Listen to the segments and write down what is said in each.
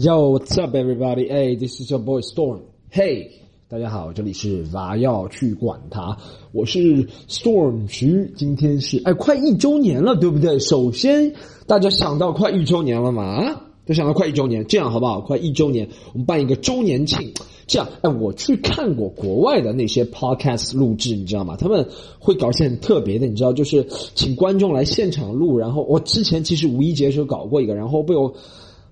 Yo, what's up, everybody? Hey, this is your boy Storm. Hey, 大家好，这里是娃要去管他，我是 Storm 徐。今天是哎，快一周年了，对不对？首先，大家想到快一周年了吗？啊，都想到快一周年，这样好不好？快一周年，我们办一个周年庆。这样，哎，我去看过国外的那些 podcast 录制，你知道吗？他们会搞一些很特别的，你知道，就是请观众来现场录。然后我之前其实五一节的时候搞过一个，然后被我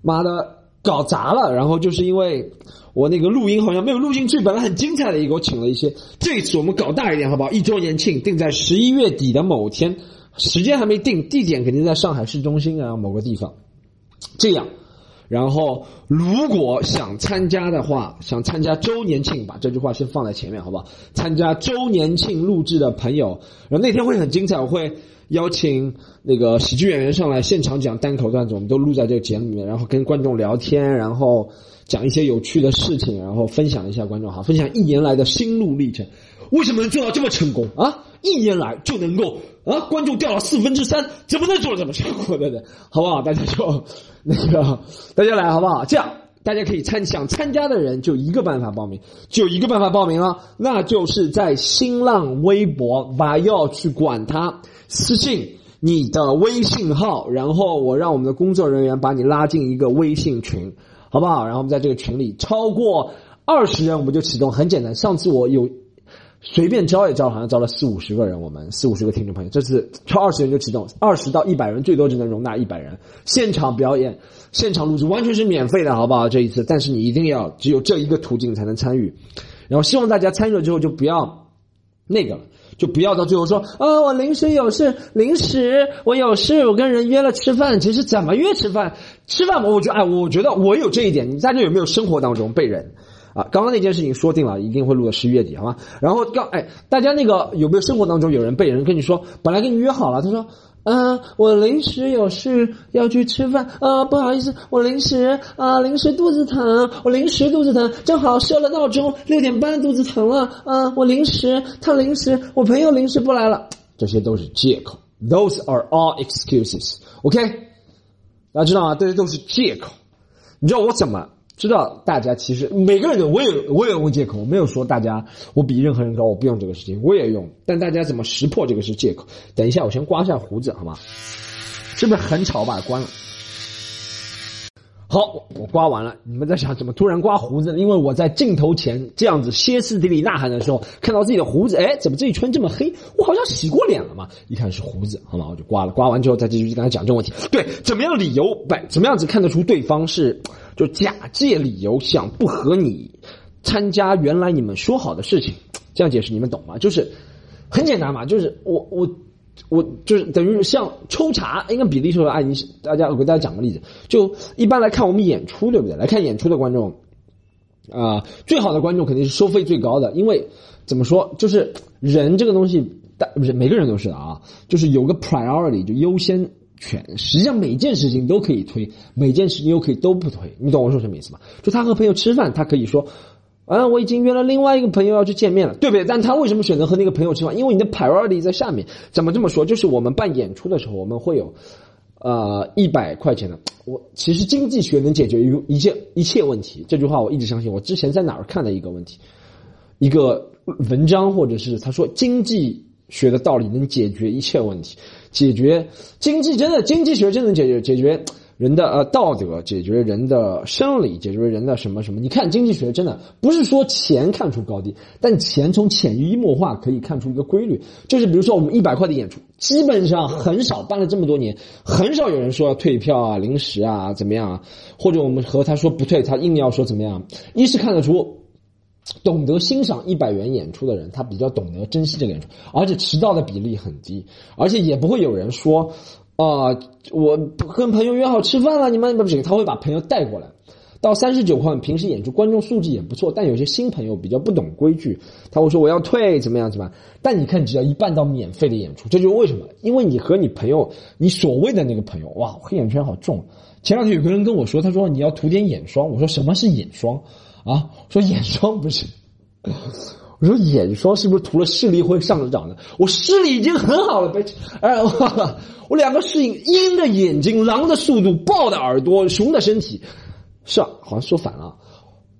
妈的搞砸了。然后就是因为我那个录音好像没有录进去，本来很精彩的一个，我请了一些。这一次我们搞大一点，好不好？一周年庆定在十一月底的某天，时间还没定，地点肯定在上海市中心啊某个地方。这样。然后，如果想参加的话，想参加周年庆，把这句话先放在前面，好不好？参加周年庆录制的朋友，然后那天会很精彩，我会邀请那个喜剧演员上来现场讲单口段子，我们都录在这个节目里面，然后跟观众聊天，然后讲一些有趣的事情，然后分享一下观众哈，分享一年来的心路历程，为什么能做到这么成功啊？一年来就能够啊，观众掉了四分之三，怎么能做到这么成功的呢？好不好？大家就那个，大家来好不好？这样大家可以参想参加的人就一个办法报名，就一个办法报名了，那就是在新浪微博把要去管他私信你的微信号，然后我让我们的工作人员把你拉进一个微信群，好不好？然后我们在这个群里超过二十人，我们就启动，很简单。上次我有。随便招一招，好像招了四五十个人，我们四五十个听众朋友，这次超二十人就启动，二十到一百人，最多只能容纳一百人。现场表演，现场录制，完全是免费的，好不好？这一次，但是你一定要只有这一个途径才能参与。然后希望大家参与了之后就不要那个了，就不要到最后说啊，我临时有事，临时我有事，我跟人约了吃饭。其实怎么约吃饭？吃饭我觉得，哎，我觉得我有这一点。你在这有没有生活当中被人？啊，刚刚那件事情说定了，一定会录到十一月底，好吗？然后刚哎，大家那个有没有生活当中有人被人跟你说，本来跟你约好了，他说，嗯，我临时有事要去吃饭，啊，不好意思，我临时啊，临时肚子疼，我临时肚子疼，正好设了闹钟，六点半肚子疼了，啊，我临时他临时，我朋友临时不来了，这些都是借口，Those are all excuses，OK？大家知道吗？这些都是借口，你知道我怎么？知道大家其实每个人都我也我也用借口，我没有说大家我比任何人高，我不用这个事情，我也用。但大家怎么识破这个是借口？等一下，我先刮一下胡子，好吗？是不是很吵？把它关了。好，我刮完了。你们在想怎么突然刮胡子？因为我在镜头前这样子歇斯底里呐喊的时候，看到自己的胡子，哎，怎么这一圈这么黑？我好像洗过脸了嘛？一看是胡子，好吗？我就刮了。刮完之后再继续跟他讲这个问题。对，怎么样理由？不，怎么样子看得出对方是？就假借理由想不和你参加原来你们说好的事情，这样解释你们懂吗？就是很简单嘛，就是我我我就是等于像抽查，应该比例说，哎，你大家我给大家讲个例子，就一般来看我们演出，对不对？来看演出的观众啊，最好的观众肯定是收费最高的，因为怎么说，就是人这个东西，大不是每个人都是的啊，就是有个 priority 就优先。权实际上每件事情都可以推，每件事情又可以都不推，你懂我说什么意思吗？就他和朋友吃饭，他可以说，啊，我已经约了另外一个朋友要去见面了，对不对？但他为什么选择和那个朋友吃饭？因为你的 priority 在下面。怎么这么说？就是我们办演出的时候，我们会有，呃，一百块钱的。我其实经济学能解决一一切一切问题，这句话我一直相信。我之前在哪儿看的一个问题，一个文章，或者是他说经济学的道理能解决一切问题。解决经济真的经济学真能解决解决人的呃道德，解决人的生理，解决人的什么什么？你看经济学真的不是说钱看出高低，但钱从潜移默化可以看出一个规律，就是比如说我们一百块的演出，基本上很少办了这么多年，很少有人说要退票啊、临时啊怎么样啊，或者我们和他说不退，他硬要说怎么样，一是看得出。懂得欣赏一百元演出的人，他比较懂得珍惜这个演出，而且迟到的比例很低，而且也不会有人说，啊，我跟朋友约好吃饭了，你们不行，他会把朋友带过来。到三十九块，平时演出观众素质也不错，但有些新朋友比较不懂规矩，他会说我要退，怎么样怎么样？但你看，只要一办到免费的演出，这就是为什么？因为你和你朋友，你所谓的那个朋友，哇，黑眼圈好重。前两天有个人跟我说，他说你要涂点眼霜，我说什么是眼霜？啊，说眼霜不是，我说眼霜是不是涂了视力会上涨的？我视力已经很好了，别，哎，我 两个适应鹰的眼睛、狼的速度、豹的耳朵、熊的身体，是啊，好像说反了。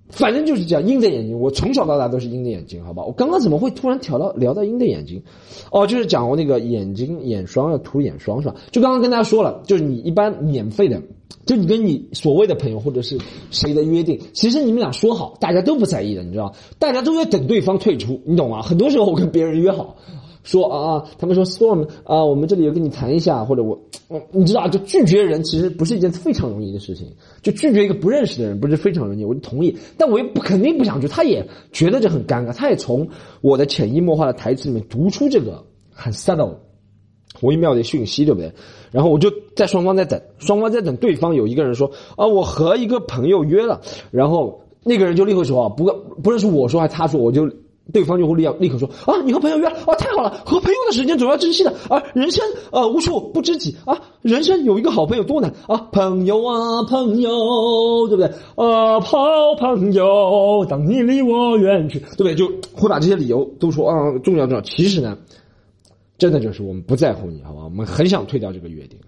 反正就是这样，鹰的眼睛，我从小到大都是鹰的眼睛，好吧？我刚刚怎么会突然调到聊到鹰的眼睛？哦，就是讲我那个眼睛眼霜要涂眼霜是吧？就刚刚跟大家说了，就是你一般免费的，就你跟你所谓的朋友或者是谁的约定，其实你们俩说好，大家都不在意的，你知道？大家都在等对方退出，你懂吗？很多时候我跟别人约好。说啊啊，他们说 storm 啊，我们这里有跟你谈一下，或者我，你知道，就拒绝人其实不是一件非常容易的事情，就拒绝一个不认识的人不是非常容易，我就同意，但我又不肯定不想去，他也觉得这很尴尬，他也从我的潜移默化的台词里面读出这个很 subtle 微妙的讯息，对不对？然后我就在双方在等，双方在等对方有一个人说啊，我和一个朋友约了，然后那个人就立刻说啊，不过不论是我说还是他说，我就。对方就会立立刻说啊，你和朋友约了啊，太好了！和朋友的时间总要珍惜的啊，人生呃无处不知己啊，人生有一个好朋友多难啊，朋友啊朋友，对不对？啊，好 朋友，当你离我远去，对不对？就会把这些理由都说啊，重要重要。其实呢，真的就是我们不在乎你，好吧？我们很想退掉这个约定，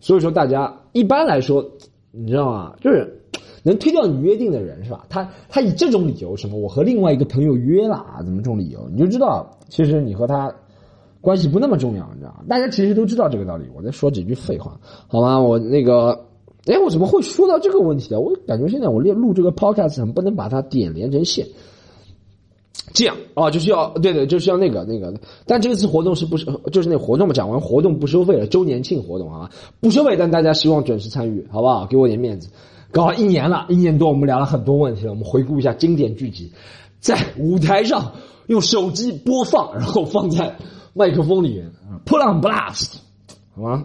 所以说大家一般来说，你知道吗？就是。能推掉你约定的人是吧？他他以这种理由什么？我和另外一个朋友约了啊，怎么这种理由？你就知道，其实你和他关系不那么重要，你知道？大家其实都知道这个道理。我再说几句废话，好吗？我那个，哎，我怎么会说到这个问题的？我感觉现在我练录这个 podcast 不能把它点连成线，这样啊，就是要对对，就是要那个那个。但这次活动是不是就是那活动嘛？讲完活动不收费了，周年庆活动啊，不收费，但大家希望准时参与，好不好？给我点面子。搞了一年了，一年多，我们聊了很多问题了。我们回顾一下经典剧集，在舞台上用手机播放，然后放在麦克风里面，Pull on blast，好吗？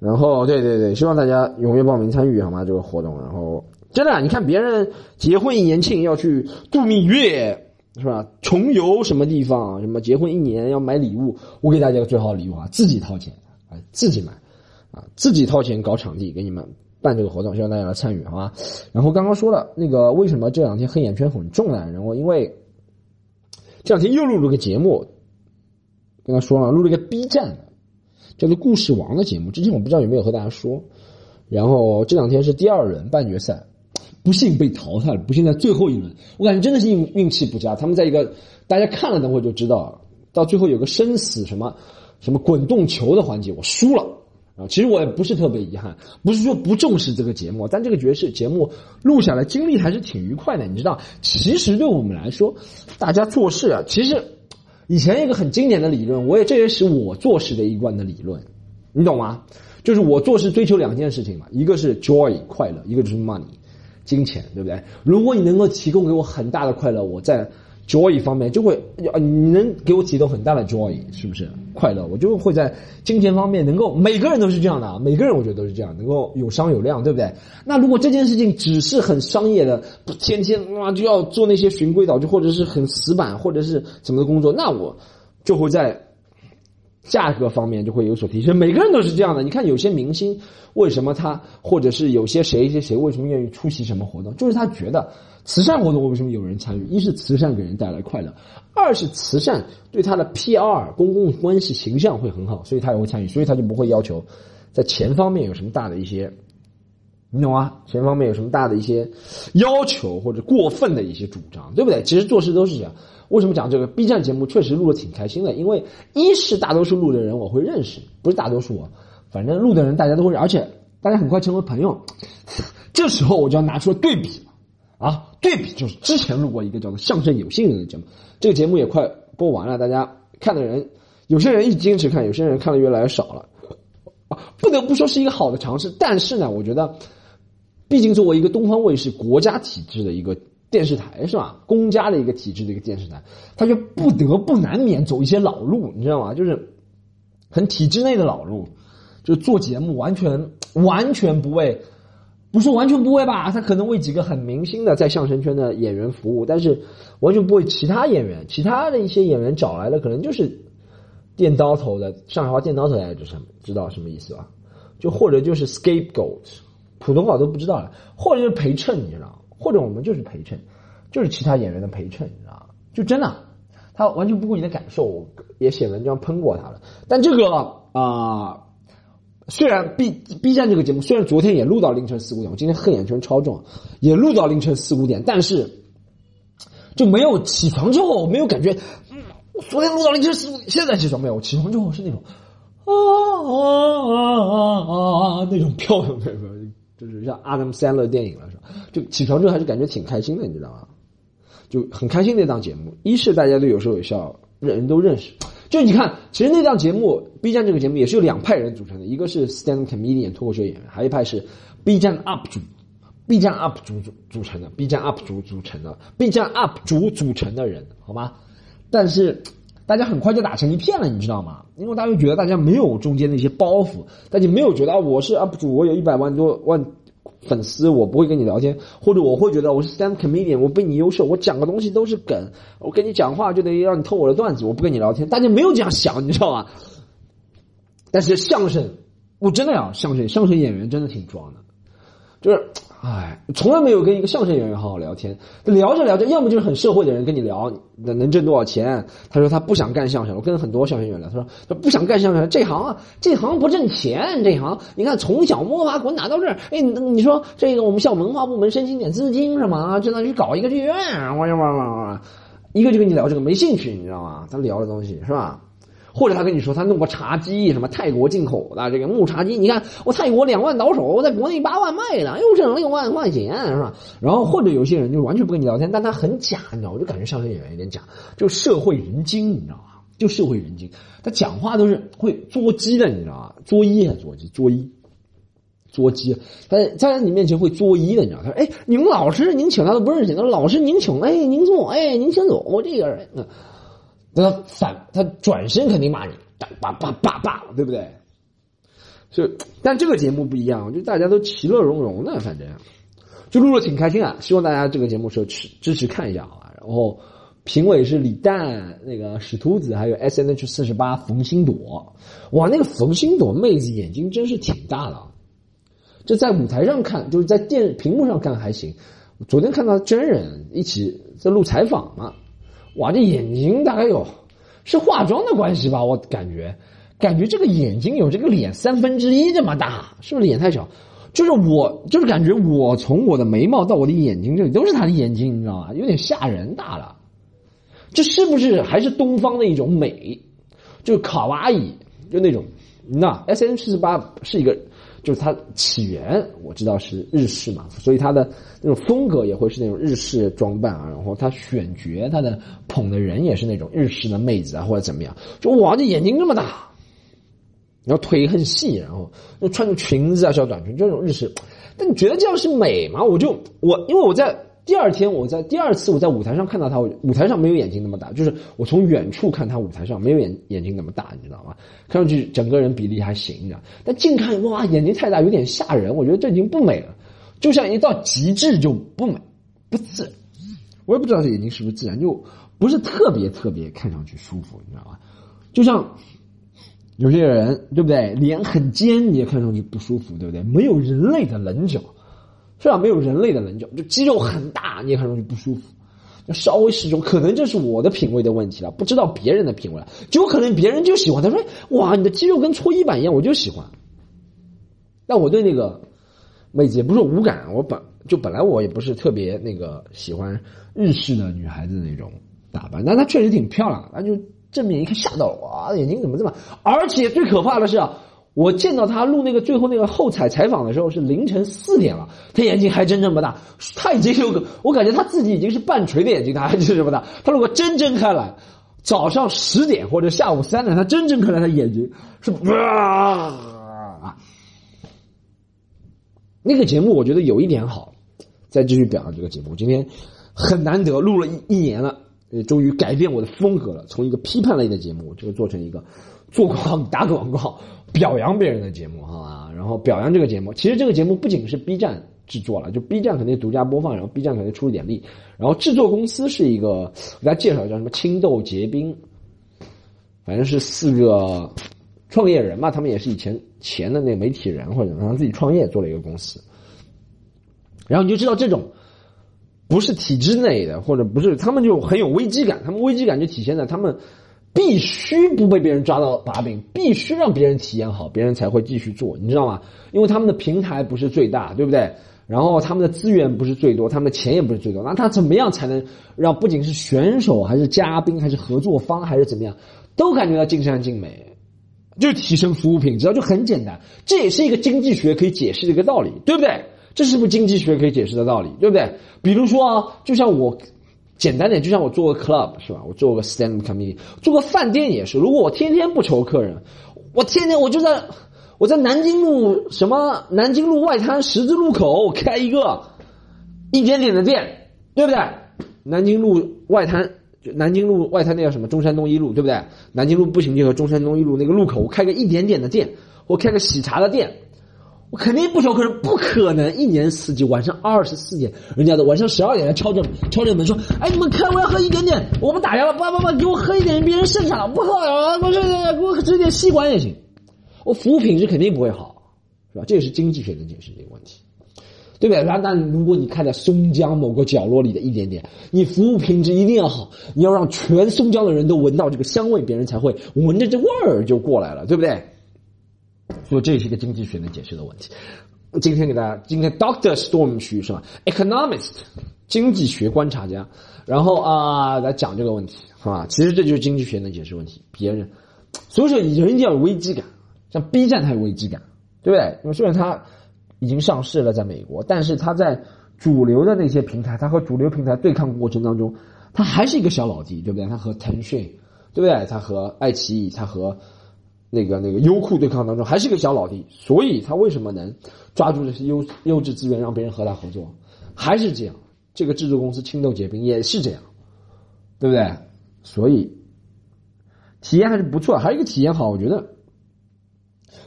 然后，对对对，希望大家踊跃报名参与，好吗？这个活动，然后真的，你看别人结婚一年庆要去度蜜月，是吧？穷游什么地方？什么结婚一年要买礼物？我给大家个最好的礼物啊，自己掏钱啊，自己买啊，自己掏钱搞场地给你们。办这个活动，希望大家来参与，好吧？然后刚刚说了那个为什么这两天黑眼圈很重呢？然后因为这两天又录了个节目，跟他说了，录了一个 B 站叫做《故事王》的节目。之前我不知道有没有和大家说。然后这两天是第二轮半决赛，不幸被淘汰了，不幸在最后一轮。我感觉真的是运运气不佳。他们在一个大家看了等会就知道，到最后有个生死什么什么滚动球的环节，我输了。啊，其实我也不是特别遗憾，不是说不重视这个节目，但这个爵士节目录下来经历还是挺愉快的。你知道，其实对我们来说，大家做事啊，其实以前一个很经典的理论，我也这也是我做事的一贯的理论，你懂吗？就是我做事追求两件事情嘛，一个是 joy 快乐，一个就是 money 金钱，对不对？如果你能够提供给我很大的快乐，我在。joy 方面就会，你能给我提供很大的 joy，是不是快乐？我就会在金钱方面能够，每个人都是这样的啊，每个人我觉得都是这样，能够有商有量，对不对？那如果这件事情只是很商业的，不天天哇就要做那些循规蹈矩，或者是很死板，或者是怎么的工作，那我就会在。价格方面就会有所提升，每个人都是这样的。你看有些明星为什么他，或者是有些谁谁谁为什么愿意出席什么活动，就是他觉得慈善活动为什么有人参与？一是慈善给人带来快乐，二是慈善对他的 P.R. 公共关系形象会很好，所以他也会参与，所以他就不会要求在钱方面有什么大的一些，你懂吗？钱方面有什么大的一些要求或者过分的一些主张，对不对？其实做事都是这样。为什么讲这个 B 站节目确实录的挺开心的？因为一是大多数录的人我会认识，不是大多数，反正录的人大家都会，而且大家很快成为朋友。这时候我就要拿出对比了啊，对比就是之前录过一个叫做《相声有新人》的节目，这个节目也快播完了，大家看的人有些人一坚持看，有些人看的越来越少了。不得不说是一个好的尝试，但是呢，我觉得，毕竟作为一个东方卫视国家体制的一个。电视台是吧？公家的一个体制的一个电视台，他就不得不难免走一些老路，你知道吗？就是很体制内的老路，就做节目完全完全不为，不是完全不为吧？他可能为几个很明星的在相声圈的演员服务，但是完全不为其他演员，其他的一些演员找来的可能就是电刀头的。上海话电刀头大家知什么知道什么意思吧？就或者就是 scapegoat，普通话都不知道了，或者就是陪衬，你知道。或者我们就是陪衬，就是其他演员的陪衬，你知道吗？就真的，他完全不顾你的感受，也写文章喷过他了。但这个啊，虽然 B B 站这个节目虽然昨天也录到凌晨四五点，我今天黑眼圈超重，也录到凌晨四五点，但是就没有起床之后没有感觉，嗯，昨天录到凌晨四五点，现在起床没有？起床之后是那种啊啊啊啊啊那种飘的，那种，就是像阿 m 三 r 电影了是吧？就起床之后还是感觉挺开心的，你知道吗？就很开心那档节目，一是大家都有说有笑，人人都认识。就你看，其实那档节目，B 站这个节目也是由两派人组成的，一个是 stand comedian 脱口秀演员，还有一派是 B 站 UP 主，B 站 UP 主组组成的，B 站 UP 主组成的，B 站 UP 主组成的人，好吗？但是大家很快就打成一片了，你知道吗？因为大家觉得大家没有中间那些包袱，大家没有觉得啊我是 UP 主，我有一百万多万。粉丝，我不会跟你聊天，或者我会觉得我是 stand comedian，我比你优秀，我讲个东西都是梗，我跟你讲话就得让你偷我的段子，我不跟你聊天。大家没有这样想，你知道吗？但是相声，我真的呀，相声相声演员真的挺装的，就是。哎，从来没有跟一个相声演员好好聊天。聊着聊着，要么就是很社会的人跟你聊，能能挣多少钱？他说他不想干相声。我跟很多相声演员聊，他说他不想干相声，这行啊，这行不挣钱。这行你看，从小摸爬滚打到这儿，哎，你说这个我们向文化部门申请点资金是吗？就那去搞一个剧院，哇哇哇哇，一个就跟你聊这个没兴趣，你知道吗？他聊的东西是吧？或者他跟你说他弄个茶几，什么泰国进口的这个木茶几，你看我泰国两万到手，我在国内八万卖的，又挣了六万块钱，是吧？然后或者有些人就完全不跟你聊天，但他很假，你知道，我就感觉相声演员有点假，就社会人精，你知道吗？就社会人精，他讲话都是会作鸡的，你知道吗？作揖还作揖，作揖，作鸡，他在你面前会作揖的，你知道？他说：“哎，你们老师，您请他都不认识，他说老师您请，哎，您坐，哎，您先走，我这个人。”他反，他转身肯定骂你，叭叭叭叭，对不对？就，但这个节目不一样，就大家都其乐融融的，反正就录了挺开心啊。希望大家这个节目时候支支持看一下啊。然后评委是李诞、那个史秃子，还有 S N H 四十八冯星朵。哇，那个冯星朵妹子眼睛真是挺大的，就在舞台上看，就是在电屏幕上看还行。昨天看到真人一起在录采访嘛。哇，这眼睛大概有，是化妆的关系吧？我感觉，感觉这个眼睛有这个脸三分之一这么大，是不是脸太小？就是我，就是感觉我从我的眉毛到我的眼睛这里都是他的眼睛，你知道吗？有点吓人大了。这是不是还是东方的一种美？就卡哇伊，就那种，那 S N 四十八是一个。就是它起源我知道是日式嘛，所以它的那种风格也会是那种日式装扮啊。然后它选角，它的捧的人也是那种日式的妹子啊，或者怎么样。就哇，这眼睛这么大，然后腿很细，然后又穿着裙子啊，小短裙，就那种日式。但你觉得这样是美吗？我就我，因为我在。第二天，我在第二次我在舞台上看到他，舞台上没有眼睛那么大，就是我从远处看他舞台上没有眼眼睛那么大，你知道吗？看上去整个人比例还行，你知道？但近看哇，眼睛太大，有点吓人。我觉得这已经不美了，就像一到极致就不美不自然。我也不知道这眼睛是不是自然，就不是特别特别看上去舒服，你知道吗？就像有些人对不对，脸很尖，你也看上去不舒服，对不对？没有人类的棱角。虽然没有人类的棱角，就肌肉很大，你也很容易不舒服。就稍微适中，可能这是我的品味的问题了，不知道别人的品味了。就可能别人就喜欢，他说：“哇，你的肌肉跟搓衣板一样，我就喜欢。”但我对那个妹子也不是无感，我本就本来我也不是特别那个喜欢日式的女孩子那种打扮，但她确实挺漂亮，那就正面一看吓到了，哇，眼睛怎么这么……而且最可怕的是。我见到他录那个最后那个后采采访的时候是凌晨四点了，他眼睛还真这么大，他已经有个，我感觉他自己已经是半垂的眼睛，他还是这么大。他如果真睁开来，早上十点或者下午三点，他真睁开来，他眼睛是啊。那个节目我觉得有一点好，再继续表扬这个节目。今天很难得录了一一年了，终于改变我的风格了，从一个批判类的节目，这个做成一个做广告打广告。表扬别人的节目，好吧，然后表扬这个节目。其实这个节目不仅是 B 站制作了，就 B 站肯定独家播放，然后 B 站肯定出了点力。然后制作公司是一个，我给大家介绍叫什么青豆结冰，反正是四个创业人嘛，他们也是以前前的那个媒体人或者让自己创业做了一个公司。然后你就知道这种不是体制内的，或者不是他们就很有危机感，他们危机感就体现在他们。必须不被别人抓到把柄，必须让别人体验好，别人才会继续做，你知道吗？因为他们的平台不是最大，对不对？然后他们的资源不是最多，他们的钱也不是最多，那他怎么样才能让不仅是选手，还是嘉宾，还是合作方，还是怎么样，都感觉到尽善尽美？就提升服务品质，就很简单，这也是一个经济学可以解释的一个道理，对不对？这是不是经济学可以解释的道理，对不对？比如说啊，就像我简单点，就像我做个 club 是吧？我做个 stand comedy，做个饭店也是。如果我天天不愁客人，我天天我就在我在南京路什么南京路外滩十字路口开一个一点点的店，对不对？南京路外滩。就南京路外滩那叫什么中山东一路，对不对？南京路步行街和中山东一路那个路口，我开个一点点的店，我开个喜茶的店，我肯定不愁客人，不可能一年四季晚上二十四点，人家的晚上十二点来敲着敲着门说：“哎，你们开，我要喝一点点。”我们打烊了，不不不，给我喝一点，别人剩下了不喝了，我这给我直点吸管也行，我服务品质肯定不会好，是吧？这也是经济学能解释这个问题。对不对？那那如果你开在松江某个角落里的一点点，你服务品质一定要好，你要让全松江的人都闻到这个香味，别人才会闻着这味儿就过来了，对不对？所以这也是一个经济学能解释的问题。今天给大家，今天 Doctor Storm 区是吧？Economist 经济学观察家，然后啊来讲这个问题，是吧？其实这就是经济学能解释问题。别人，所以说人一定要有危机感，像 B 站它有危机感，对不对？因为虽然它。已经上市了，在美国，但是它在主流的那些平台，它和主流平台对抗过程当中，它还是一个小老弟，对不对？它和腾讯，对不对？它和爱奇艺，它和那个那个优酷对抗当中，还是个小老弟。所以他为什么能抓住这些优优质资源，让别人和他合作？还是这样，这个制作公司青豆结冰也是这样，对不对？所以体验还是不错，还有一个体验好，我觉得。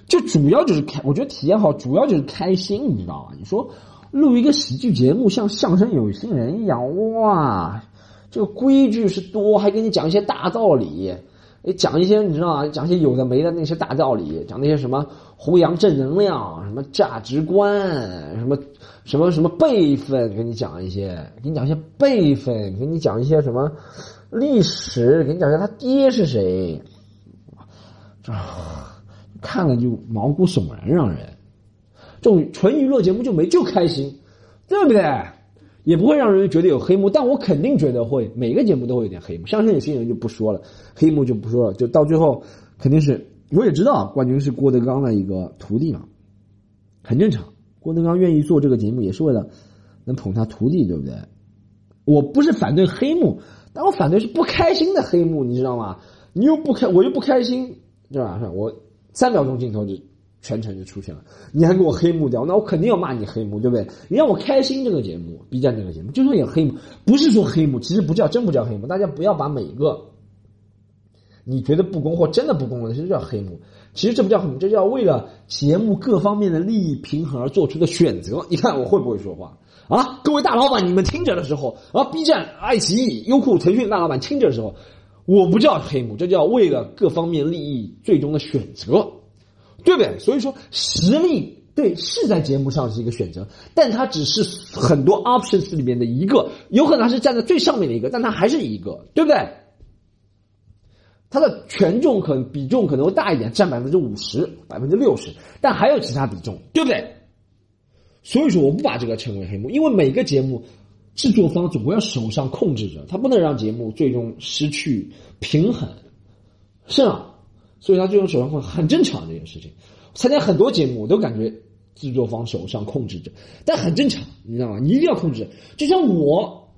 就主要就是开，我觉得体验好，主要就是开心，你知道吗？你说录一个喜剧节目，像相声有新人一样，哇，这个规矩是多，还给你讲一些大道理，讲一些你知道吗？讲一些有的没的那些大道理，讲那些什么弘扬正能量，什么价值观，什么什么什么辈分，给你讲一些，给你讲一些辈分，给你讲一些什么历史，给你讲一下他爹是谁，啊。看了就毛骨悚然，让人这种纯娱乐节目就没就开心，对不对？也不会让人觉得有黑幕，但我肯定觉得会，每个节目都会有点黑幕。相声有新人就不说了，黑幕就不说了，就到最后肯定是我也知道冠军是郭德纲的一个徒弟嘛，很正常。郭德纲愿意做这个节目也是为了能捧他徒弟，对不对？我不是反对黑幕，但我反对是不开心的黑幕，你知道吗？你又不开，我又不开心，对吧？是吧？我。三秒钟镜头就全程就出现了，你还给我黑幕掉，那我肯定要骂你黑幕，对不对？你让我开心这个节目，B 站这个节目就说有黑幕，不是说黑幕，其实不叫真不叫黑幕，大家不要把每一个你觉得不公或真的不公的，其实叫黑幕，其实这不叫黑幕，这叫为了节目各方面的利益平衡而做出的选择。你看我会不会说话啊？各位大老板，你们听着的时候啊，B 站、爱奇艺、优酷、腾讯大老板听着的时候。我不叫黑幕，这叫为了各方面利益最终的选择，对不对？所以说实力对是在节目上是一个选择，但它只是很多 options 里面的一个，有可能是站在最上面的一个，但它还是一个，对不对？它的权重可能比重可能会大一点，占百分之五十、百分之六十，但还有其他比重，对不对？所以说我不把这个称为黑幕，因为每个节目。制作方总归要手上控制着，他不能让节目最终失去平衡，是啊，所以他最终手上控很正常这件事情。参加很多节目，我都感觉制作方手上控制着，但很正常，你知道吗？你一定要控制。就像我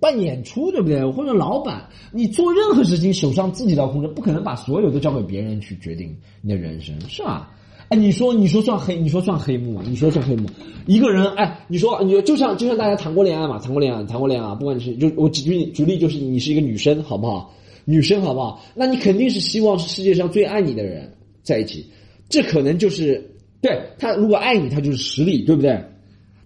办演出，对不对？或者老板，你做任何事情手上自己都要控制，不可能把所有都交给别人去决定你的人生，是吧？哎，你说你说算黑？你说算黑幕吗？你说算黑幕？一个人，哎，你说你就像就像大家谈过恋爱嘛，谈过恋爱，谈过恋爱，不管你是就我举举例，就是你是一个女生，好不好？女生好不好？那你肯定是希望是世界上最爱你的人在一起，这可能就是对他如果爱你，他就是实力，对不对？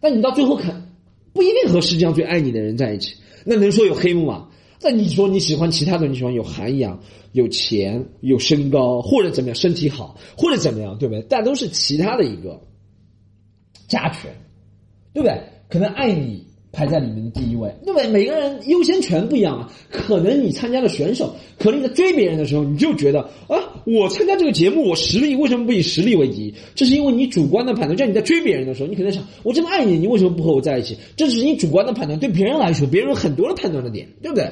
但你到最后肯不一定和世界上最爱你的人在一起，那能说有黑幕吗？那你说你喜欢其他的，你喜欢有涵养、有钱、有身高，或者怎么样，身体好，或者怎么样，对不对？但都是其他的一个加权，对不对？可能爱你排在里面的第一位，对不对？每个人优先权不一样啊。可能你参加的选手，可能你在追别人的时候，你就觉得啊，我参加这个节目，我实力为什么不以实力为第一？这是因为你主观的判断。就像你在追别人的时候，你可能想，我这么爱你，你为什么不和我在一起？这只是你主观的判断。对别人来说，别人有很多的判断的点，对不对？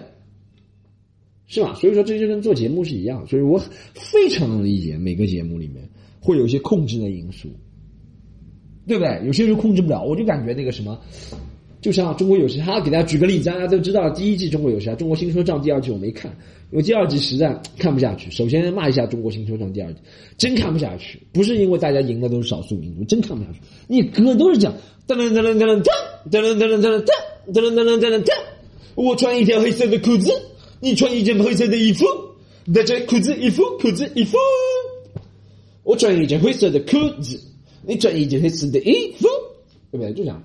是吧？所以说，这就跟做节目是一样。所以我非常能理解每个节目里面会有一些控制的因素，对不对？有些人控制不了，我就感觉那个什么。就像中国有嘻哈，给大家举个例子，大家都知道第一季中国有嘻哈，中国新说唱第二季我没看，因为第二季实在看不下去。首先骂一下中国新说唱第二季，真看不下去，不是因为大家赢的都是少数民族，真看不下去。你歌都是讲噔噔噔噔噔噔噔噔噔噔噔噔噔噔噔噔噔，我穿一条黑色的裤子，你穿一件黑色的衣服，大家裤子衣服裤子衣服，我穿一件灰色的裤子，你穿一件黑色的衣服，对不对？就这样。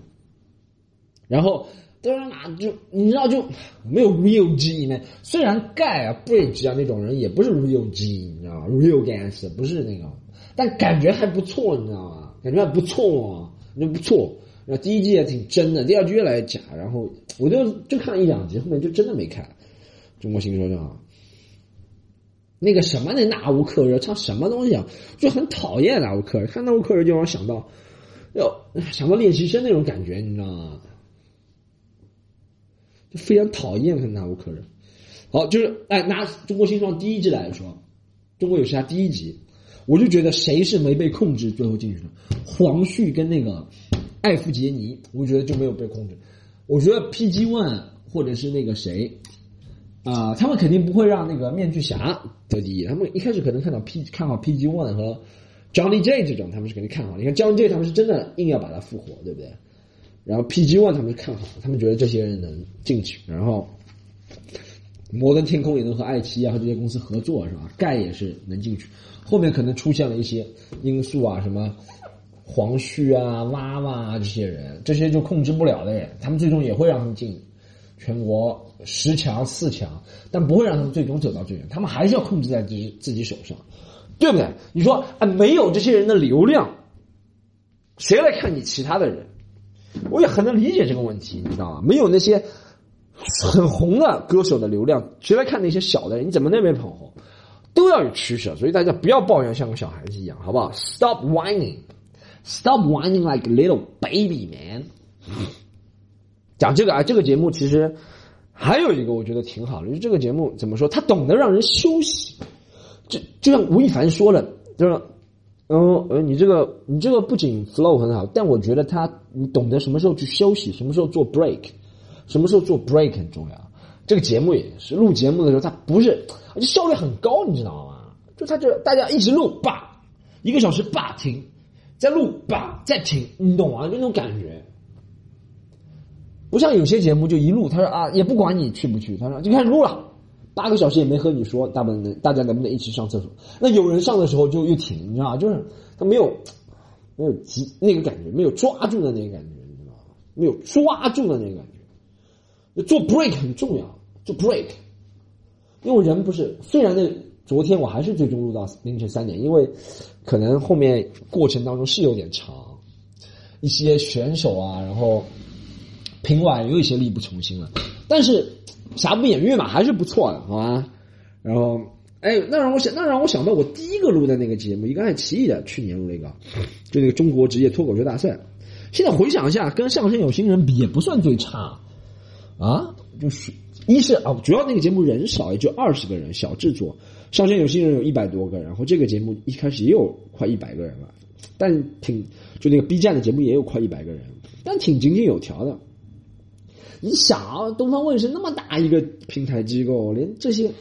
然后，当然嘛，就你知道，就没有 real G 呢。虽然盖啊、Bridge 啊那种人也不是 real G，你知道吗？real GANS 不是那个，但感觉还不错，你知道吗？感觉还不错啊，那不错。然后第一季也挺真的，第二季越来越假。然后我就就看了一两集，后面就真的没看。中国新说唱，那个什么那纳乌克热唱什么东西啊？就很讨厌纳乌克热，看纳乌克热就让我想到，要想到练习生那种感觉，你知道吗？非常讨厌看纳乌克人，好，就是哎，拿中国新创第一季来说，中国有嘻哈第一集，我就觉得谁是没被控制最后进去的？黄旭跟那个艾弗杰尼，我觉得就没有被控制。我觉得 PG One 或者是那个谁啊，他们肯定不会让那个面具侠得第一。他们一开始可能看到 P 看好 PG One 和 Johnny J 这种，他们是肯定看好。你看 Johnny J 他们是真的硬要把他复活，对不对？然后 PG One 他们看好，他们觉得这些人能进去。然后摩登天空也能和爱奇艺啊和这些公司合作，是吧？盖也是能进去。后面可能出现了一些因素啊，什么黄旭啊、娃娃啊这些人，这些就控制不了的。他们最终也会让他们进全国十强、四强，但不会让他们最终走到最远。他们还是要控制在自己自己手上，对不对？你说啊，没有这些人的流量，谁来看你其他的人？我也很能理解这个问题，你知道吗？没有那些很红的歌手的流量，谁来看那些小的？你怎么那边捧红？都要有取舍，所以大家不要抱怨，像个小孩子一样，好不好？Stop whining，Stop whining like little baby man。讲这个啊，这个节目其实还有一个我觉得挺好的，就这个节目怎么说？他懂得让人休息，就就像吴亦凡说的，就是。嗯，呃，你这个你这个不仅 flow 很好，但我觉得他你懂得什么时候去休息，什么时候做 break，什么时候做 break 很重要。这个节目也是录节目的时候，他不是就效率很高，你知道吗？就他这大家一直录吧，一个小时吧停，再录吧再停，你懂吗？就那种感觉，不像有些节目就一录，他说啊也不管你去不去，他说就开始录了。八个小时也没和你说，大不能大家能不能一起上厕所？那有人上的时候就又停，你知道吗？就是他没有没有急那个感觉，没有抓住的那个感觉，你知道吗？没有抓住的那个感觉。做 break 很重要，做 break，因为人不是。虽然那昨天我还是最终录到凌晨三点，因为可能后面过程当中是有点长，一些选手啊，然后评委有一些力不从心了，但是。瑕不掩瑜嘛，还是不错的，好吧？然后，哎，那让我想，那让我想到我第一个录的那个节目，一个爱奇艺的，去年录了一个，就那个中国职业脱口秀大赛。现在回想一下，跟相声有新人比，也不算最差，啊，就是一是啊，主要那个节目人少，也就二十个人，小制作。相声有新人有一百多个，然后这个节目一开始也有快一百个人了，但挺就那个 B 站的节目也有快一百个人，但挺井井有条的。你想啊，东方卫视那么大一个平台机构，连这些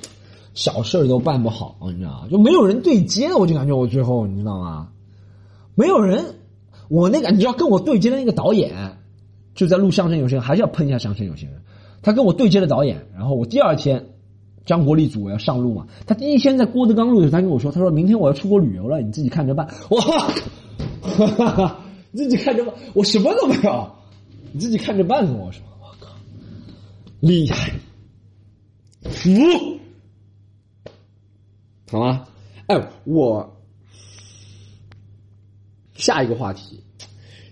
小事儿都办不好，你知道？就没有人对接，我就感觉我最后你知道吗？没有人，我那个你知道跟我对接的那个导演，就在录相声有些人，还是要喷一下相声有些人。他跟我对接的导演，然后我第二天张国立组我要上路嘛，他第一天在郭德纲录的时候，他跟我说，他说明天我要出国旅游了，你自己看着办。哇，哈哈哈，自己看着办，我什么都没有，你自己看着办跟我说。厉害，服，好吗？哎，我下一个话题，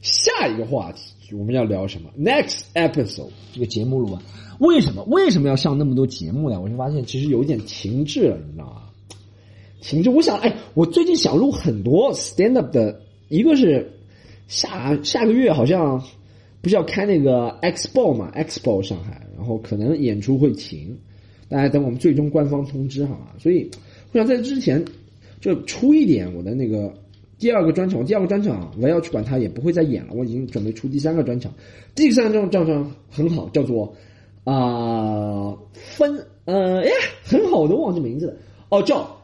下一个话题，我们要聊什么？Next episode 这个节目录完，为什么为什么要上那么多节目呢？我就发现其实有点停滞了，你知道吗？停滞。我想，哎，我最近想录很多 stand up 的，一个是下下个月好像不是要开那个 expo 嘛，expo 上海，然后可能演出会停，大家等我们最终官方通知好吗？所以我想在之前就出一点我的那个。第二个专场，第二个专场我要去管他，也不会再演了。我已经准备出第三个专场，第三个专场很好，叫做啊分呃哎很好，我都忘记名字了哦，叫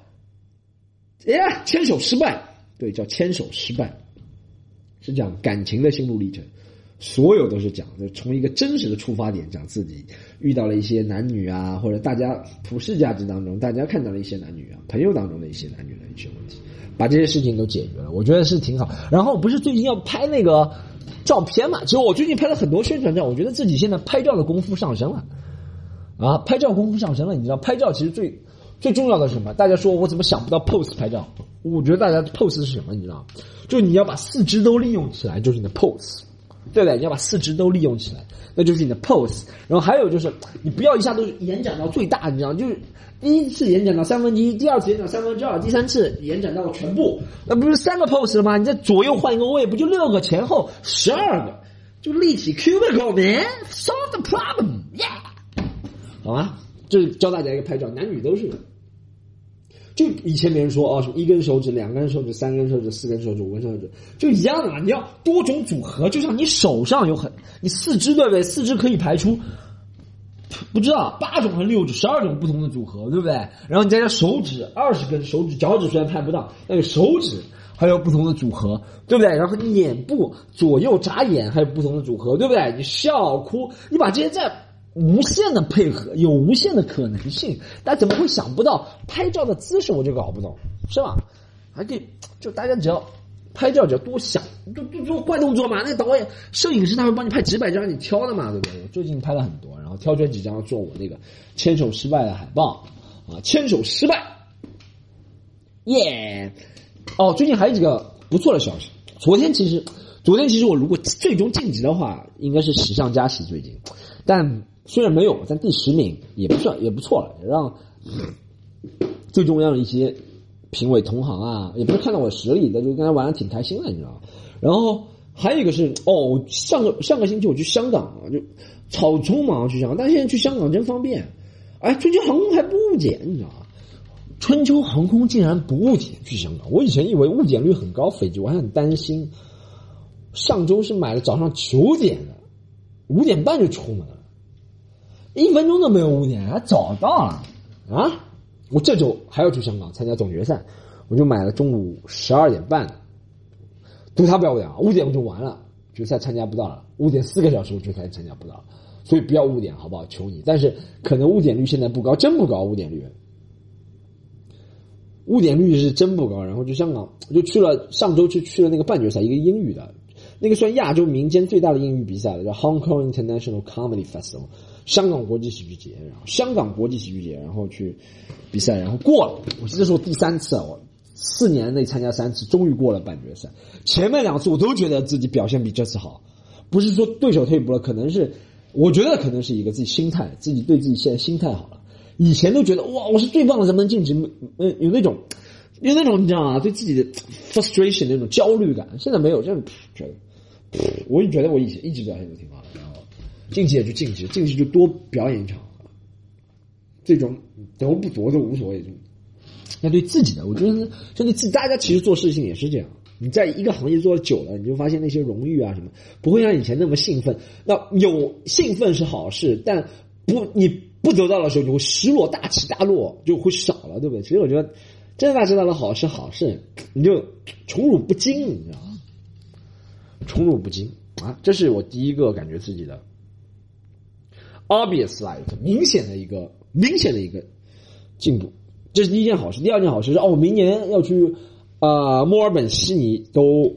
哎呀牵手失败，对，叫牵手失败，是讲感情的心路历程，所有都是讲的从一个真实的出发点讲自己遇到了一些男女啊，或者大家普世价值当中大家看到了一些男女啊，朋友当中的一些男女的一些问题。把这些事情都解决了，我觉得是挺好。然后不是最近要拍那个照片嘛？其实我最近拍了很多宣传照，我觉得自己现在拍照的功夫上升了，啊，拍照功夫上升了。你知道，拍照其实最最重要的是什么？大家说我怎么想不到 pose 拍照？我觉得大家 pose 是什么？你知道，就你要把四肢都利用起来，就是你的 pose，对不对？你要把四肢都利用起来，那就是你的 pose。然后还有就是，你不要一下都延展到最大，你知道，就是。第一次延展到三分之一，第二次延展三分之二，第三次延展到全部，那不是三个 pose 了吗？你在左右换一个位，不就六个前后十二个，就立体 cubicle man，solve the problem，yeah，好吗？就是教大家一个拍照，男女都是。就以前别人说啊，什么一根手指、两根手指、三根手指、四根手指、五根手指，就一样的嘛。你要多种组合，就像你手上有很，你四肢对不对？四肢可以排出。不知道八种和六指十二种不同的组合，对不对？然后你再加手指二十根手指，脚趾虽然拍不到，那个手指还有不同的组合，对不对？然后你眼部左右眨眼还有不同的组合，对不对？你笑哭，你把这些再无限的配合，有无限的可能性。大家怎么会想不到拍照的姿势？我就搞不懂，是吧？还可以，就大家只要。拍照只要多想，多多做怪动作嘛。那导演、摄影师他会帮你拍几百张，你挑的嘛，对不对？我最近拍了很多，然后挑出来几张做我那个牵手失败的海报啊，牵手失败，耶！哦，最近还有几个不错的消息。昨天其实，昨天其实我如果最终晋级的话，应该是喜上加喜。最近，但虽然没有，但第十名也不算也不错了，也让最重要的一些。评委同行啊，也不是看到我实力的，就跟他玩的挺开心的，你知道然后还有一个是哦，上个上个星期我去香港啊，就草匆忙去香港，但现在去香港真方便。哎，春秋航空还不误检，你知道吗？春秋航空竟然不误检去香港，我以前以为误检率很高，飞机我还很担心。上周是买了早上九点的，五点半就出门了，一分钟都没有误点，还早到了啊！我这周还要去香港参加总决赛，我就买了中午十二点半的，赌他不要误点啊，误点我就完了，决赛参加不到了，误点四个小时我决赛参加不到了，所以不要误点好不好？求你！但是可能误点率现在不高，真不高误点率，误点率是真不高。然后去香港，就去了上周去去了那个半决赛，一个英语的，那个算亚洲民间最大的英语比赛了，叫 Hong Kong International Comedy Festival。香港国际喜剧节，然后香港国际喜剧节，然后去比赛，然后过了。我记得是我第三次，我四年内参加三次，终于过了半决赛。前面两次我都觉得自己表现比这次好，不是说对手退步了，可能是我觉得可能是一个自己心态，自己对自己现在心态好了。以前都觉得哇，我是最棒的，怎么能晋级？嗯，有那种有那种你知道吗？对自己的 frustration 那种焦虑感。现在没有，这样觉得，我也觉得我以前一直表现都挺好的。晋级也就晋级，晋级就多表演一场，这种得不夺都无所谓。那对自己的，我觉得就对自，大家其实做事情也是这样。你在一个行业做的久了，你就发现那些荣誉啊什么，不会像以前那么兴奋。那有兴奋是好事，但不你不得到的时候，你会失落，大起大落就会少了，对不对？其实我觉得，真的知道的好是好事，你就宠辱不惊，你知道吗？宠辱不惊啊，这是我第一个感觉自己的。Obvious like 明显的一个明显的一个进步，这是第一件好事。第二件好事是哦，明年要去啊墨尔本、悉尼都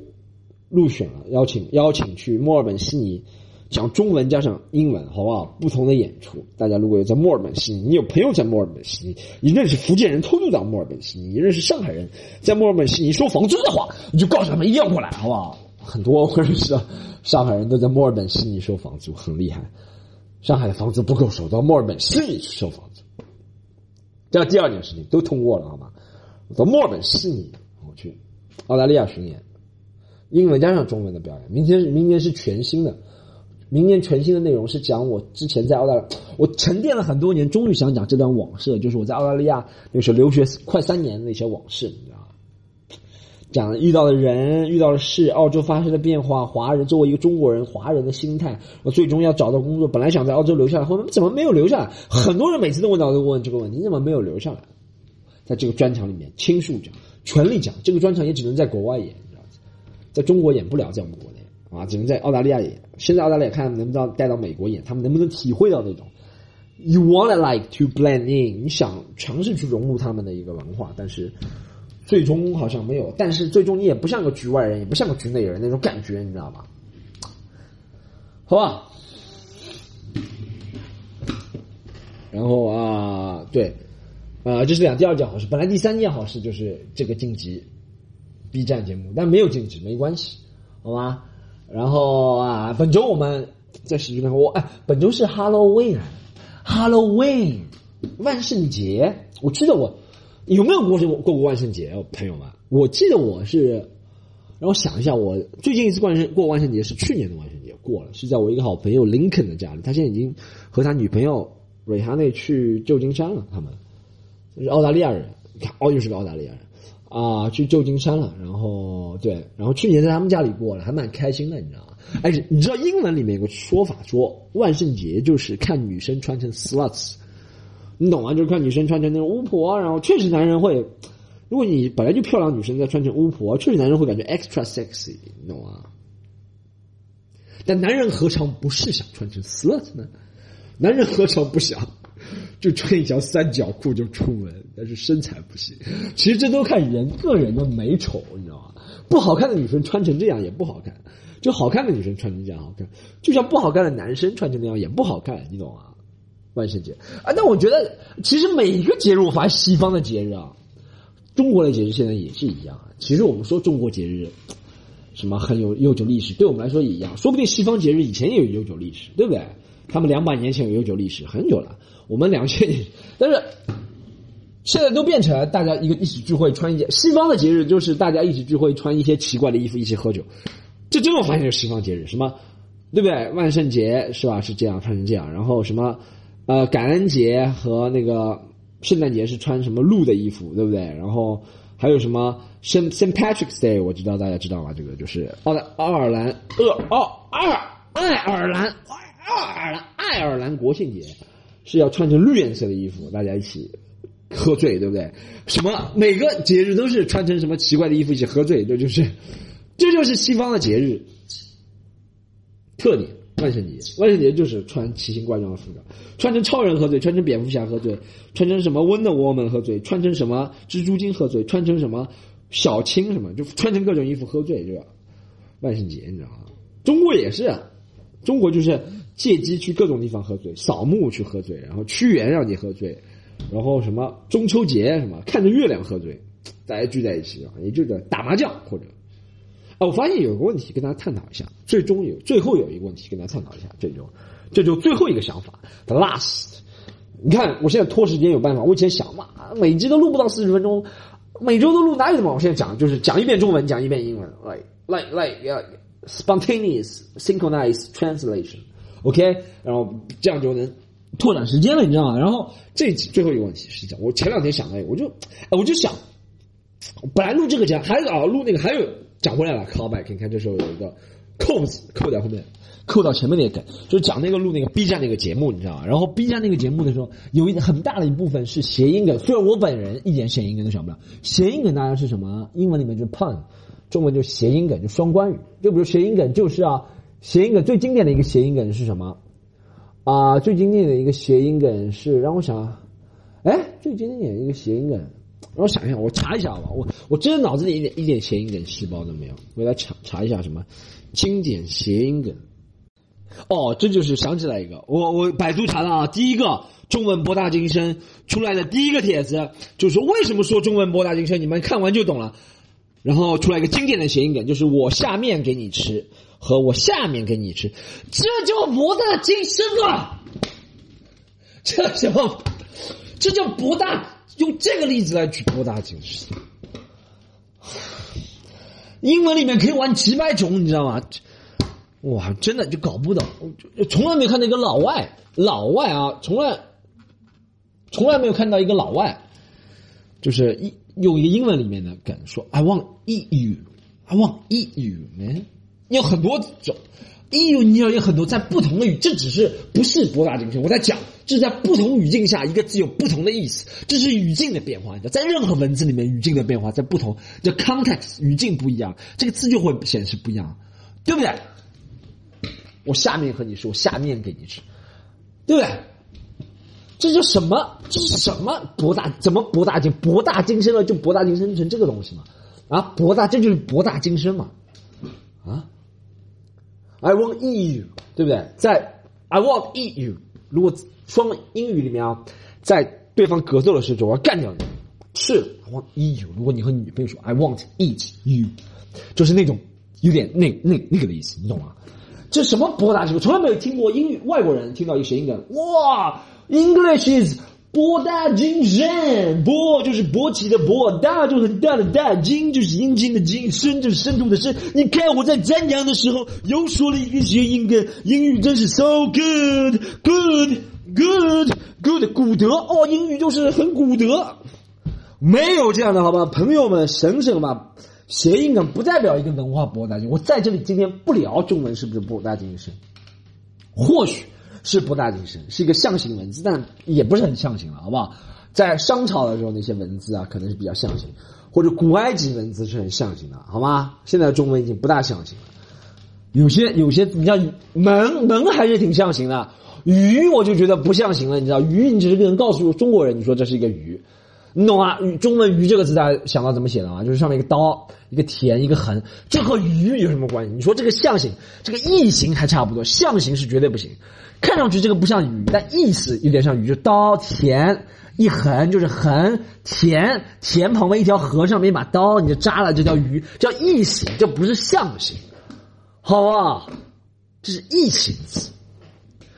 入选了，邀请邀请去墨尔本、悉尼讲中文加上英文，好不好？不同的演出，大家如果有在墨尔本、悉尼，你有朋友在墨尔本、悉尼，你认识福建人偷渡到墨尔本、悉尼，你认识上海人在墨尔本、悉尼收房租的话，你就告诉他们一定要过来，好不好？很多 我认识的上海人都在墨尔本、悉尼收房租，很厉害。上海的房子不够收，到墨尔本、悉尼去收房子。这第二件事情都通过了，好吗？到墨尔本、悉尼，我去澳大利亚巡演，英文加上中文的表演。明天，明年是全新的，明年全新的内容是讲我之前在澳大利亚，我沉淀了很多年，终于想讲这段往事，就是我在澳大利亚那时候留学快三年的那些往事，你知道吗？讲遇到的人、遇到的事、澳洲发生的变化、华人作为一个中国人、华人的心态，我最终要找到工作。本来想在澳洲留下来，后面怎么没有留下来？很多人每次都问到都问这个问题：你怎么没有留下来？在这个专场里面倾诉讲、全力讲。这个专场也只能在国外演，你知道吗在中国演不了，在我们国内啊，只能在澳大利亚演。现在澳大利亚看能不能带到美国演，他们能不能体会到那种 you wanna like to blend in？你想尝试去融入他们的一个文化，但是。最终好像没有，但是最终你也不像个局外人，也不像个局内人那种感觉，你知道吗？好吧。然后啊，对，啊，这是两第二件好事。本来第三件好事就是这个晋级 B 站节目，但没有晋级没关系，好吗？然后啊，本周我们在喜剧上，我哎，本周是 Halloween，Halloween 万圣节，我记得我。有没有过过过万圣节，朋友们？我记得我是，让我想一下，我最近一次万圣过万圣节是去年的万圣节过了，是在我一个好朋友林肯的家里。他现在已经和他女朋友瑞哈内去旧金山了。他们是澳大利亚人，看，哦，又是个澳大利亚人啊，去旧金山了。然后对，然后去年在他们家里过了，还蛮开心的，你知道吗？哎，你知道英文里面有个说法，说万圣节就是看女生穿成 sluts。你懂吗？就是看女生穿成那种巫婆，然后确实男人会，如果你本来就漂亮女生再穿成巫婆，确实男人会感觉 extra sexy，你懂吗？但男人何尝不是想穿成 slut 呢？男人何尝不想就穿一条三角裤就出门？但是身材不行。其实这都看人个人的美丑，你知道吗？不好看的女生穿成这样也不好看，就好看的女生穿成这样好看，就像不好看的男生穿成那样也不好看，你懂吗？万圣节啊，但我觉得其实每一个节日，我发现西方的节日啊，中国的节日现在也是一样啊。其实我们说中国节日，什么很有悠久历史，对我们来说也一样。说不定西方节日以前也有悠久历史，对不对？他们两百年前有悠久历史，很久了。我们两千年，但是现在都变成大家一个一起聚会，穿一件西方的节日就是大家一起聚会，穿一些奇怪的衣服，一起喝酒。这真的发现是西方节日，什么对不对？万圣节是吧？是这样穿成这样，然后什么？呃，感恩节和那个圣诞节是穿什么鹿的衣服，对不对？然后还有什么圣圣 Patrick's Day，我知道大家知道吗？这个就是奥的爱尔兰呃奥爱爱尔兰爱尔兰爱尔兰国庆节是要穿成绿颜色的衣服，大家一起喝醉，对不对？什么每个节日都是穿成什么奇怪的衣服一起喝醉，这就是这就是西方的节日特点。万圣节，万圣节就是穿奇形怪状的服装，穿成超人喝醉，穿成蝙蝠侠喝醉，穿成什么温的我们喝醉，穿成什么蜘蛛精喝醉，穿成什么小青什么，就穿成各种衣服喝醉，对吧？万圣节你知道吗？中国也是，中国就是借机去各种地方喝醉，扫墓去喝醉，然后屈原让你喝醉，然后什么中秋节什么看着月亮喝醉，大家聚在一起啊，也就是打麻将或者。啊，我发现有个问题跟大家探讨一下，最终有最后有一个问题跟大家探讨一下，这就这就最后一个想法，the last。你看我现在拖时间有办法，我以前想嘛，每集都录不到四十分钟，每周都录哪有的嘛？我现在讲就是讲一遍中文，讲一遍英文，like like like spontaneous synchronize translation，OK，然后这样就能拓展时间了，你知道吗？然后这最后一个问题是讲，我前两天想到，我就我就想，本来录这个节还啊录那个还有。讲回来了，callback，你看这时候有一个扣子扣在后面，扣到前面那个梗，就是讲那个录那个 B 站那个节目，你知道吗？然后 B 站那个节目的时候，有一很大的一部分是谐音梗，虽然我本人一点谐音梗都想不了。谐音梗大家是什么？英文里面就是 pun，中文就是谐音梗，就双关语。就比如谐音梗就是啊，谐音梗最经典的一个谐音梗是什么？啊，最经典的一个谐音梗是让我想，哎，最经典的一个谐音梗。我想一想，我查一下吧。我我真的脑子里一点一点谐音梗细胞都没有。我来查查一下什么经典谐音梗。哦，这就是想起来一个，我我百度查的啊，第一个中文博大精深出来的第一个帖子，就是说为什么说中文博大精深，你们看完就懂了。然后出来一个经典的谐音梗，就是我下面给你吃，和我下面给你吃，这叫博大精深啊！这叫这叫博大，用这个例子来举博大精深。英文里面可以玩几百种，你知道吗？哇，真的就搞不懂，从来没看到一个老外，老外啊，从来从来没有看到一个老外，就是一用一个英文里面的梗说 “I want eat you”，“I want eat you”，man，有很多种 EU 你要有很多，在不同的语，这只是不是博大精深，我在讲，这是在不同语境下一个字有不同的意思，这是语境的变化，在任何文字里面语境的变化，在不同的 context 语境不一样，这个字就会显示不一样，对不对？我下面和你说，下面给你吃，对不对？这叫什么？这是什么博大？怎么博大精博大精深了？就博大精深成这个东西嘛？啊，博大这就是博大精深嘛？，I want eat you，对不对？在 I want eat you，如果双英语里面啊，在对方格斗的时候，我要干掉你，是 I want eat you。如果你和女朋友说 I want eat you，就是那种有点那那那个的意思，你懂吗？这什么博大精深？从来没有听过英语外国人听到一个谐音梗，哇，English is 博大精深，博就是勃起的勃，大就很大的大，精就是阴茎的精，深就是深度的深。你看我在赞扬的时候又说了一个谐音梗，英语真是 so good，good，good，good，古德哦，英语就是很古德，没有这样的好吧，朋友们，省省吧。谐音梗不代表一个文化博大精深。我在这里今天不聊中文是不是博大精深，或许是博大精深，是一个象形文字，但也不是很象形了，好不好？在商朝的时候那些文字啊，可能是比较象形，或者古埃及文字是很象形的，好吗？现在中文已经不大象形了，有些有些你像门门还是挺象形的，鱼我就觉得不象形了，你知道鱼，你只是能告诉中国人，你说这是一个鱼。你懂啊？中文“鱼”这个字，大家想到怎么写的吗？就是上面一个刀，一个田，一个横，这和鱼有什么关系？你说这个象形，这个意形还差不多，象形是绝对不行。看上去这个不像鱼，但意思有点像鱼，就刀田一横就是横田，田旁边一条河上面一把刀，你就扎了，这叫鱼，叫意形，这不是象形，好啊，这是意形字，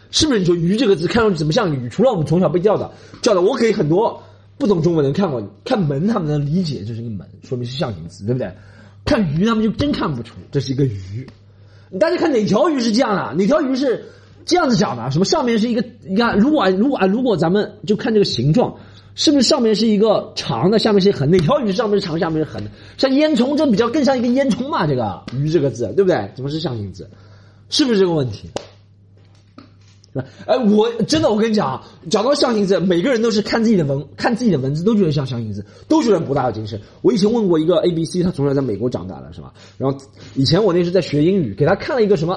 是不是？你说“鱼”这个字看上去怎么像鱼？除了我们从小被教的，教的我可以很多。不懂中文能看过看门，他们能理解这是一个门，说明是象形字，对不对？看鱼，他们就真看不出这是一个鱼。大家看哪条鱼是这样的？哪条鱼是这样子讲的？什么上面是一个？你看，如果如果啊，如果咱们就看这个形状，是不是上面是一个长的，下面是横？哪条鱼上面是长，下面是横的？像烟囱，这比较更像一个烟囱嘛？这个鱼这个字，对不对？怎么是象形字？是不是这个问题？是吧？哎，我真的，我跟你讲啊，讲到象形字，每个人都是看自己的文，看自己的文字，都觉得像象形字，都觉得博大精深。我以前问过一个 A B C，他从小在美国长大的，是吧？然后以前我那时在学英语，给他看了一个什么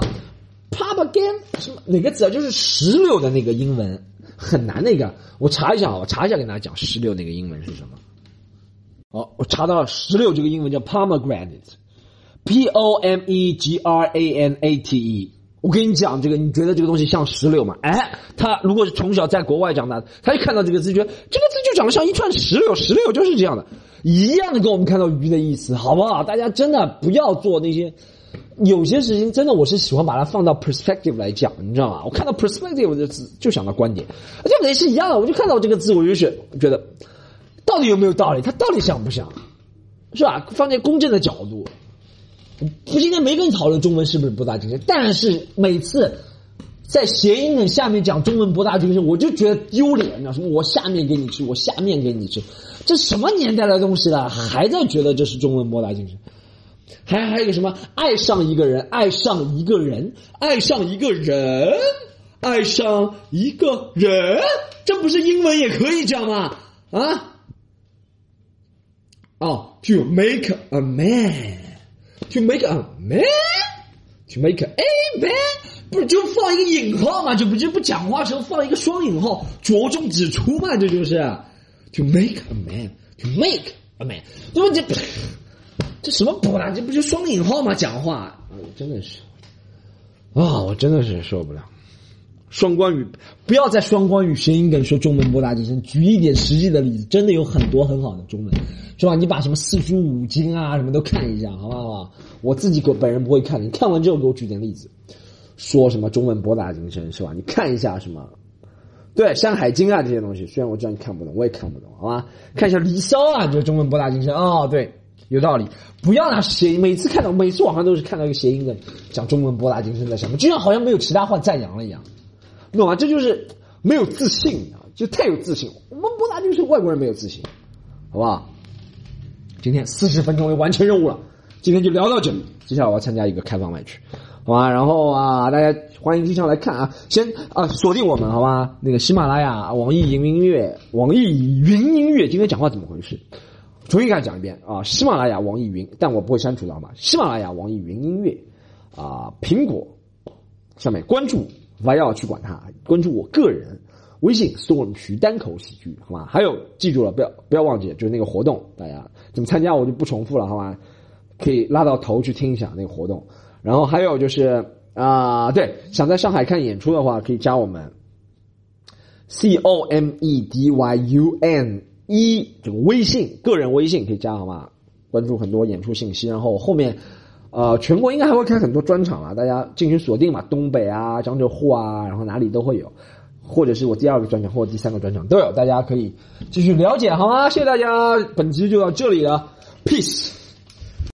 p u b again 什么哪个字啊？就是石榴的那个英文很难那个，我查一下啊，我查一下，跟大家讲石榴那个英文是什么。哦，我查到了石榴这个英文叫 pomegranate，P O M E G R A N A T E。我跟你讲，这个你觉得这个东西像石榴吗？哎，他如果是从小在国外长大的，他一看到这个字，觉得这个字就长得像一串石榴，石榴就是这样的，一样的跟我们看到鱼的意思，好不好？大家真的不要做那些，有些事情真的我是喜欢把它放到 perspective 来讲，你知道吗？我看到 perspective 的字就想到观点，这也是一样的。我就看到这个字，我就是觉得到底有没有道理？它到底像不像？是吧？放在公正的角度。我今天没跟你讨论中文是不是博大精深，但是每次在谐音梗下面讲中文博大精深，我就觉得丢脸，你知道什么？我下面给你吃，我下面给你吃，这什么年代的东西了，还在觉得这是中文博大精深？还还有个什么？爱上一个人，爱上一个人，爱上一个人，爱上一个人，这不是英文也可以讲吗？啊？哦，to make a man。To make a man, to make a man，不是就放一个引号吗？就不就不讲话时候放一个双引号，着重指出嘛？这就是 to make a man, to make a man，对不？这这什么不啦？这不就双引号吗？讲话，真的是啊，我真的是受不了，双关语，不要再双关语谐音梗说中文博大精深。举一点实际的例子，真的有很多很好的中文，是吧？你把什么四书五经啊什么都看一下，好不好？我自己个本人不会看，你看完之后给我举点例子，说什么中文博大精深，是吧？你看一下什么，对《山海经》啊这些东西，虽然我知道你看不懂，我也看不懂，好吧？看一下《离骚》啊，就中文博大精深哦，对。有道理，不要拿谐音。每次看到，每次网上都是看到一个谐音梗，讲中文博大精深在什么，就像好像没有其他话赞扬了一样，懂吗？这就是没有自信啊，就太有自信。我们博大精深，外国人没有自信，好不好？今天四十分钟就完成任务了，今天就聊到这里。接下来我要参加一个开放麦去，好吧？然后啊，大家欢迎经常来看啊，先啊锁定我们，好吧？那个喜马拉雅、网易云音乐、网易云音乐，今天讲话怎么回事？重新给他讲一遍啊！喜马拉雅、网易云，但我不会删除的好吗？喜马拉雅、网易云音乐，啊，苹果上面关注，不要去管它，关注我个人微信 storm 徐单口喜剧，好吗？还有记住了，不要不要忘记，就是那个活动，大家怎么参加我就不重复了，好吗？可以拉到头去听一下那个活动。然后还有就是啊，对，想在上海看演出的话，可以加我们 c o m e d y u n。一这个微信个人微信可以加好吗？关注很多演出信息，然后后面，呃，全国应该还会开很多专场啊，大家进行锁定嘛，东北啊、江浙沪啊，然后哪里都会有，或者是我第二个专场或者第三个专场都有，大家可以继续了解好吗？谢谢大家，本期就到这里了，peace。